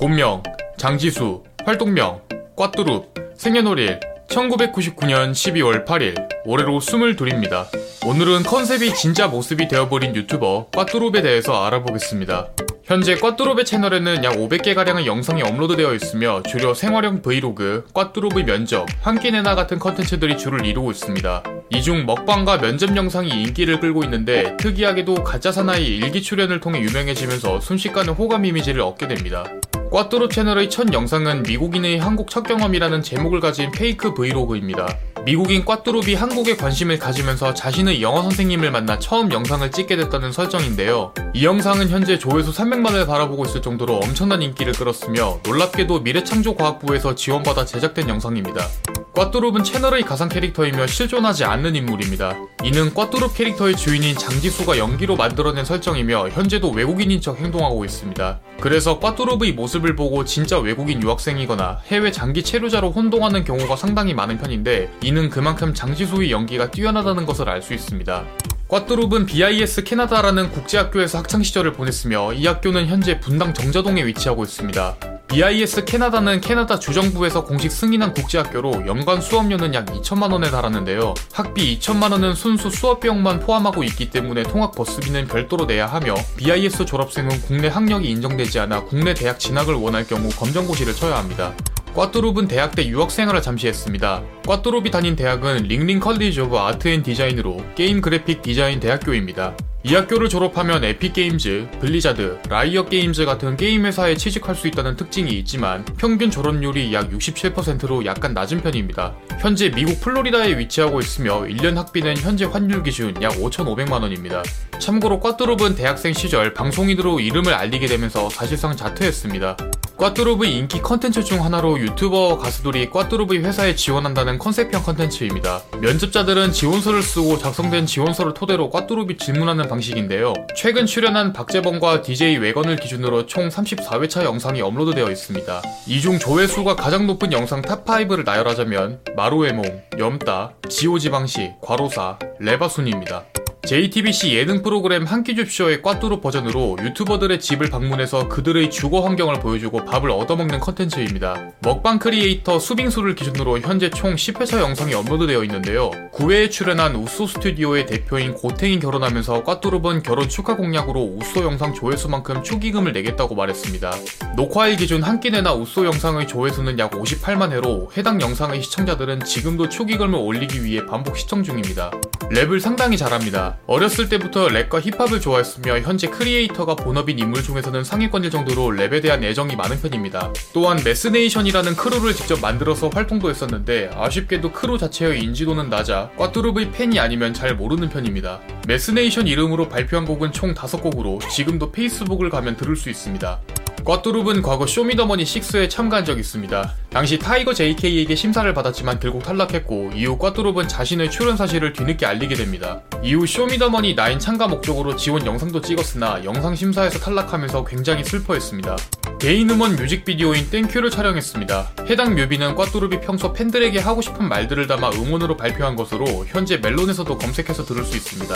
본명 장지수 활동명 꽈뚜룹 생년월일 1999년 12월 8일 올해로 22입니다. 오늘은 컨셉이 진짜 모습이 되어버린 유튜버 꽈뚜룹에 대해서 알아보겠습니다. 현재 꽈뚜룹의 채널에는 약 500개가량의 영상이 업로드되어 있으며 주로 생활형 브이로그, 꽈뚜룹의 면접, 한끼 내나 같은 컨텐츠들이 주를 이루고 있습니다. 이 중 먹방과 면접 영상이 인기를 끌고 있는데 특이하게도 가짜 사나이 일기 출연을 통해 유명해지면서 순식간에 호감 이미지를 얻게 됩니다. 꽈뚜룹 채널의 첫 영상은 미국인의 한국 첫 경험이라는 제목을 가진 페이크 브이로그입니다. 미국인 꽈뚜룹이 한국에 관심을 가지면서 자신의 영어 선생님을 만나 처음 영상을 찍게 됐다는 설정인데요. 이 영상은 현재 조회수 300만을 바라보고 있을 정도로 엄청난 인기를 끌었으며 놀랍게도 미래창조과학부에서 지원받아 제작된 영상입니다. 꽈뚜룹은 채널의 가상 캐릭터이며 실존하지 않는 인물입니다. 이는 꽈뚜룹 캐릭터의 주인인 장지수가 연기로 만들어낸 설정이며 현재도 외국인인 척 행동하고 있습니다. 그래서 꽈뚜룹의 모습을 보고 진짜 외국인 유학생이거나 해외 장기 체류자로 혼동하는 경우가 상당히 많은 편인데 이는 그만큼 장지수의 연기가 뛰어나다는 것을 알 수 있습니다. 꽈뚜룹은 BIS 캐나다라는 국제학교에서 학창시절을 보냈으며 이 학교는 현재 분당 정자동에 위치하고 있습니다. BIS 캐나다는 캐나다 주정부에서 공식 승인한 국제학교로 연간 수업료는 약 2천만원에 달하는데요. 학비 2천만원은 순수 수업비용만 포함하고 있기 때문에 통학 버스비는 별도로 내야 하며 BIS 졸업생은 국내 학력이 인정되지 않아 국내 대학 진학을 원할 경우 검정고시를 쳐야 합니다. 꽈뚜룹은 대학 때 유학생활을 잠시 했습니다. 꽈뚜룹이 다닌 대학은 Ringling College of Art and Design으로 게임 그래픽 디자인 대학교입니다. 이 학교를 졸업하면 에픽게임즈, 블리자드, 라이엇 게임즈 같은 게임 회사에 취직할 수 있다는 특징이 있지만 평균 졸업률이 약 67%로 약간 낮은 편입니다. 현재 미국 플로리다에 위치하고 있으며 1년 학비는 현재 환율 기준 약 5,500만 원입니다. 참고로 꽈뚜룹은 대학생 시절 방송인으로 이름을 알리게 되면서 사실상 자퇴했습니다. 꽈뚜룹의 인기 컨텐츠 중 하나로 유튜버 가수들이 꽈뚜룹의 회사에 지원한다는 컨셉형 컨텐츠입니다. 면접자들은 지원서를 쓰고 작성된 지원서를 토대로 꽈뚜룹이 질문하는 방식인데요. 최근 출연한 박재범과 DJ 웨건을 기준으로 총 34회차 영상이 업로드되어 있습니다. 이 중 조회수가 가장 높은 영상 top 5를 나열하자면 마루의 몸, 염따, 지오지방시, 과로사, 레바순입니다. JTBC 예능 프로그램 한끼 줍쇼의 꽈뚜룹 버전으로 유튜버들의 집을 방문해서 그들의 주거 환경을 보여주고 밥을 얻어먹는 컨텐츠입니다. 먹방 크리에이터 수빙수를 기준으로 현재 총 10회차 영상이 업로드되어 있는데요. 9회에 출연한 우소 스튜디오의 대표인 고탱이 결혼하면서 꽈뚜룹은 결혼 축하 공약으로 우소 영상 조회수만큼 축의금을 내겠다고 말했습니다. 녹화일 기준 한 끼 내놔 우소 영상의 조회수는 약 58만 회로 해당 영상의 시청자들은 지금도 축의금을 올리기 위해 반복 시청 중입니다. 랩을 상당히 잘합니다. 어렸을 때부터 랩과 힙합을 좋아했으며 현재 크리에이터가 본업인 인물 중에서는 상위권일 정도로 랩에 대한 애정이 많은 편입니다. 또한 매스네이션이라는 크루를 직접 만들어서 활동도 했었는데 아쉽게도 크루 자체의 인지도는 낮아 꽈뚜룹의 팬이 아니면 잘 모르는 편입니다. 매스네이션 이름으로 발표한 곡은 총 5곡으로 지금도 페이스북을 가면 들을 수 있습니다. 꽈뚜룹은 과거 쇼미더머니 6에 참가한 적이 있습니다. 당시 타이거 JK에게 심사를 받았지만 결국 탈락했고 이후 꽈뚜룹은 자신의 출연 사실을 뒤늦게 알리게 됩니다. 이후 쇼미더머니 9 참가 목적으로 지원 영상도 찍었으나 영상 심사에서 탈락하면서 굉장히 슬퍼했습니다. 개인 음원 뮤직비디오인 Thank You를 촬영했습니다. 해당 뮤비는 꽈뚜룹이 평소 팬들에게 하고 싶은 말들을 담아 음원으로 발표한 것으로 현재 멜론에서도 검색해서 들을 수 있습니다.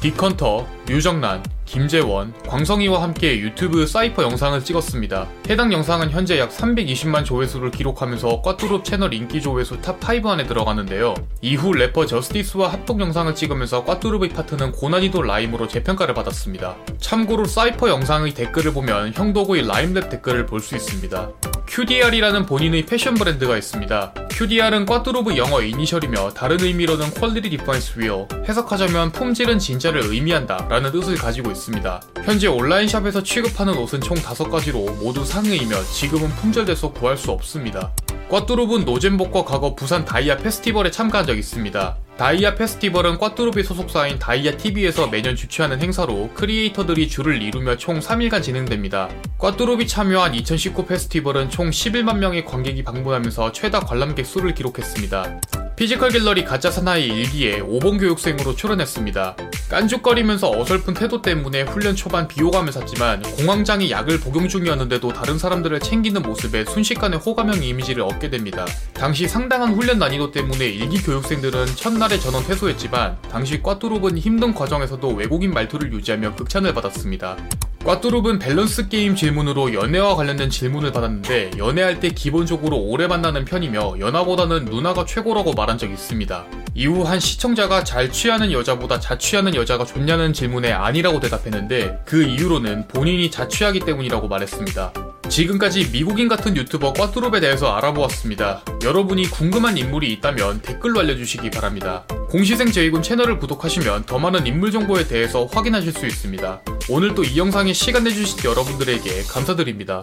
딕헌터, 류정란, 김재원, 광성이와 함께 유튜브 사이퍼 영상을 찍었습니다. 해당 영상은 현재 약 320만 조회수를 기록 하면서 꽈뚜룹 채널 인기 조회수 탑5 안에 들어가는데요. 이후 래퍼 저스티스와 합동 영상을 찍으면서 꽈뚜룹의 파트는 고난이도 라임으로 재평가를 받았습니다. 참고로 사이퍼 영상의 댓글을 보면 형도구의 라임랩 댓글을 볼 수 있습니다. QDR이라는 본인의 패션 브랜드가 있습니다. QDR은 꽈뚜룹의 영어 이니셜이며 다른 의미로는 Quality Real, 해석하자면 품질은 진짜를 의미한다 라는 뜻을 가지고 있습니다. 현재 온라인 샵에서 취급하는 옷은 총 5가지로 모두 상의이며 지금은 품절돼서 구할 수 없습니다. 꽈뚜룹은 노잼봇과 과거 부산 다이아 페스티벌에 참가한 적이 있습니다. 다이아 페스티벌은 꽈뚜룹의 소속사인 다이아 TV에서 매년 주최하는 행사로 크리에이터들이 줄을 이루며 총 3일간 진행됩니다. 꽈뚜룹이 참여한 2019 페스티벌은 총 11만 명의 관객이 방문하면서 최다 관람객 수를 기록했습니다. 피지컬 갤러리 가짜 사나이 일기에 5번 교육생으로 출연했습니다. 깐죽거리면서 어설픈 태도 때문에 훈련 초반 비호감을 샀지만 공황장애 약을 복용 중이었는데도 다른 사람들을 챙기는 모습에 순식간에 호감형 이미지를 얻게 됩니다. 당시 상당한 훈련 난이도 때문에 일기 교육생들은 첫날에 전원 퇴소했지만 당시 꽈뚜룹은 힘든 과정에서도 외국인 말투를 유지하며 극찬을 받았습니다. 꽈뚜룹은 밸런스 게임 질문으로 연애와 관련된 질문을 받았는데 연애할 때 기본적으로 오래 만나는 편이며 연하보다는 누나가 최고라고 말한 적이 있습니다. 이후 한 시청자가 잘 취하는 여자보다 자취하는 여자가 좋냐는 질문에 아니라고 대답했는데 그 이유로는 본인이 자취하기 때문이라고 말했습니다. 지금까지 미국인 같은 유튜버 꽈뚜룹에 대해서 알아보았습니다. 여러분이 궁금한 인물이 있다면 댓글로 알려주시기 바랍니다. 공시생 제이군 채널을 구독하시면 더 많은 인물 정보에 대해서 확인하실 수 있습니다. 오늘 또이 영상에 시간 내주신 여러분들에게 감사드립니다.